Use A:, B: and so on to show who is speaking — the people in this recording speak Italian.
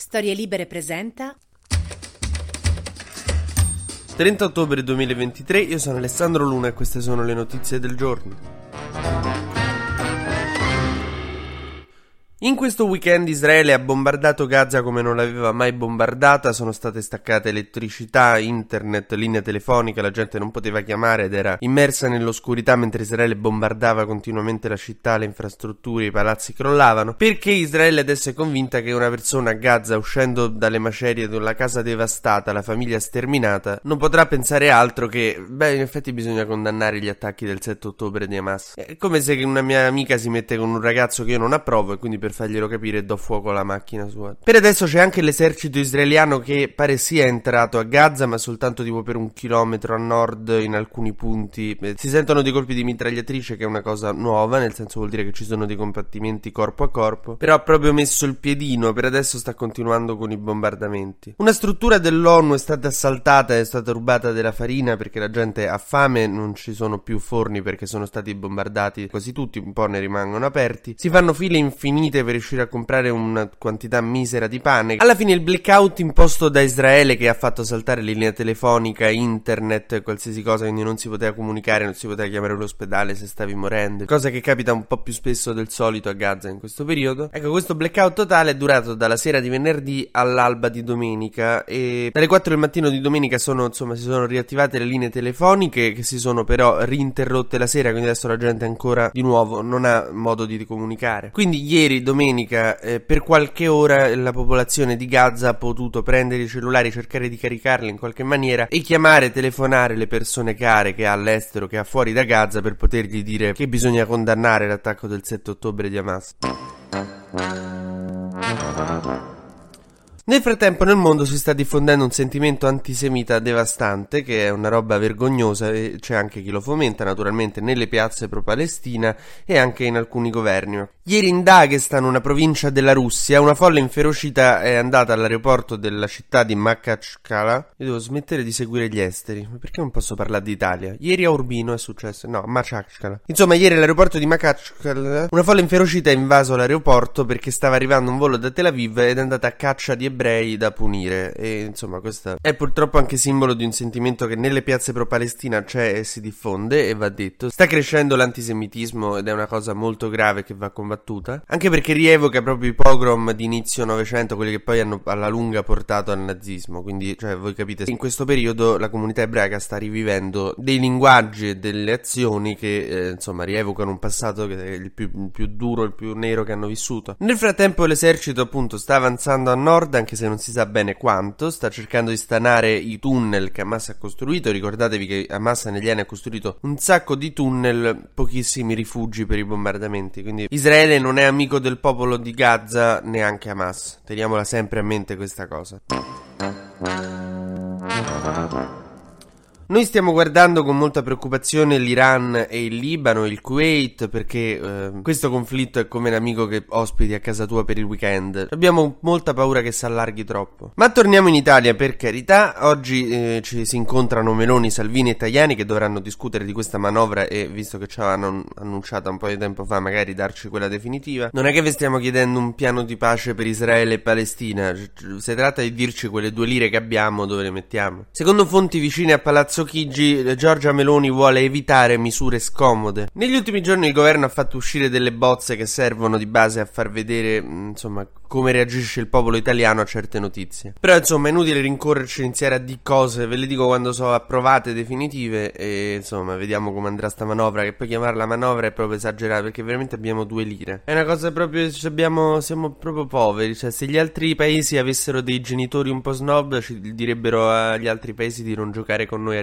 A: Storie Libere presenta
B: 30 ottobre 2023, io sono Alessandro Luna e queste sono le notizie del giorno. In questo weekend Israele ha bombardato Gaza come non l'aveva mai bombardata, sono state staccate elettricità, internet, linea telefonica, la gente non poteva chiamare ed era immersa nell'oscurità mentre Israele bombardava continuamente la città, le infrastrutture, i palazzi crollavano, perché Israele adesso è convinta che una persona a Gaza uscendo dalle macerie una casa devastata, la famiglia sterminata, non potrà pensare altro che, beh, in effetti bisogna condannare gli attacchi del 7 ottobre di Hamas. È come se una mia amica si mette con un ragazzo che io non approvo e quindi per per farglielo capire do fuoco alla macchina sua. Per adesso c'è anche l'esercito israeliano che pare sia entrato a Gaza, ma soltanto tipo per un chilometro a nord in alcuni punti. Eh, si sentono dei colpi di mitragliatrice, che è una cosa nuova, nel senso vuol dire che ci sono dei combattimenti corpo a corpo. Però ha proprio messo il piedino, per adesso sta continuando con i bombardamenti. Una struttura dell'ONU è stata assaltata, è stata rubata della farina perché la gente ha fame, non ci sono più forni perché sono stati bombardati quasi tutti, un po' ne rimangono aperti. Si fanno file infinite per riuscire a comprare una quantità misera di pane. Alla fine il blackout imposto da Israele che ha fatto saltare linea telefonica, internet, qualsiasi cosa, quindi non si poteva comunicare, non si poteva chiamare l'ospedale se stavi morendo, cosa che capita un po' più spesso del solito a Gaza in questo periodo. Ecco, questo blackout totale è durato dalla sera di venerdì all'alba di domenica e dalle 4 del mattino di domenica sono, insomma, si sono riattivate le linee telefoniche che si sono però rinterrotte la sera, quindi adesso la gente ancora di nuovo non ha modo di comunicare. Quindi ieri domenica eh, per qualche ora la popolazione di Gaza ha potuto prendere i cellulari, cercare di caricarli in qualche maniera e chiamare, telefonare le persone care che ha all'estero, che ha fuori da Gaza per potergli dire che bisogna condannare l'attacco del 7 ottobre di Hamas. Nel frattempo nel mondo si sta diffondendo un sentimento antisemita devastante, che è una roba vergognosa e c'è anche chi lo fomenta naturalmente nelle piazze pro-Palestina e anche in alcuni governi. Ieri in Dagestan, una provincia della Russia, una folla inferocita è andata all'aeroporto della città di Makhachkala. Io devo smettere di seguire gli esteri, ma perché non posso parlare d'Italia? Ieri a Urbino è successo, no, Makhachkala. Insomma, ieri all'aeroporto di Makhachkala una folla inferocita ha invaso l'aeroporto perché stava arrivando un volo da Tel Aviv ed è andata a caccia di ebrei da punire e insomma questo è purtroppo anche simbolo di un sentimento che nelle piazze pro-Palestina c'è e si diffonde e va detto. Sta crescendo l'antisemitismo ed è una cosa molto grave che va combattuta, anche perché rievoca proprio i pogrom di inizio Novecento, quelli che poi hanno alla lunga portato al nazismo, quindi cioè voi capite, in questo periodo la comunità ebraica sta rivivendo dei linguaggi e delle azioni che eh, insomma rievocano un passato che è il più, il più duro, il più nero che hanno vissuto. Nel frattempo l'esercito appunto sta avanzando a nord anche se non si sa bene quanto, sta cercando di stanare i tunnel che Hamas ha costruito. Ricordatevi che Hamas negli anni ha costruito un sacco di tunnel, pochissimi rifugi per i bombardamenti. Quindi Israele non è amico del popolo di Gaza, neanche Hamas. Teniamola sempre a mente questa cosa. Noi stiamo guardando con molta preoccupazione l'Iran e il Libano il Kuwait perché eh, questo conflitto è come un amico che ospiti a casa tua per il weekend. Abbiamo molta paura che si allarghi troppo. Ma torniamo in Italia per carità. Oggi eh, ci si incontrano Meloni, Salvini e Tajani che dovranno discutere di questa manovra e visto che ci avevano annunciata un po' di tempo fa magari darci quella definitiva. Non è che vi stiamo chiedendo un piano di pace per Israele e Palestina. Si tratta di dirci quelle due lire che abbiamo dove le mettiamo. Secondo fonti vicine a Palazzo Palazzo Chigi, Giorgia Meloni vuole evitare misure scomode. Negli ultimi giorni il governo ha fatto uscire delle bozze che servono di base a far vedere, mm, insomma, come reagisce il popolo italiano a certe notizie. Però, insomma, è inutile rincorrerci iniziare a di cose, ve le dico quando sono approvate definitive e, insomma, vediamo come andrà sta manovra, che poi chiamarla manovra è proprio esagerato perché veramente abbiamo due lire. È una cosa proprio, abbiamo, siamo proprio poveri, cioè se gli altri paesi avessero dei genitori un po' snob ci direbbero agli altri paesi di non giocare con noi a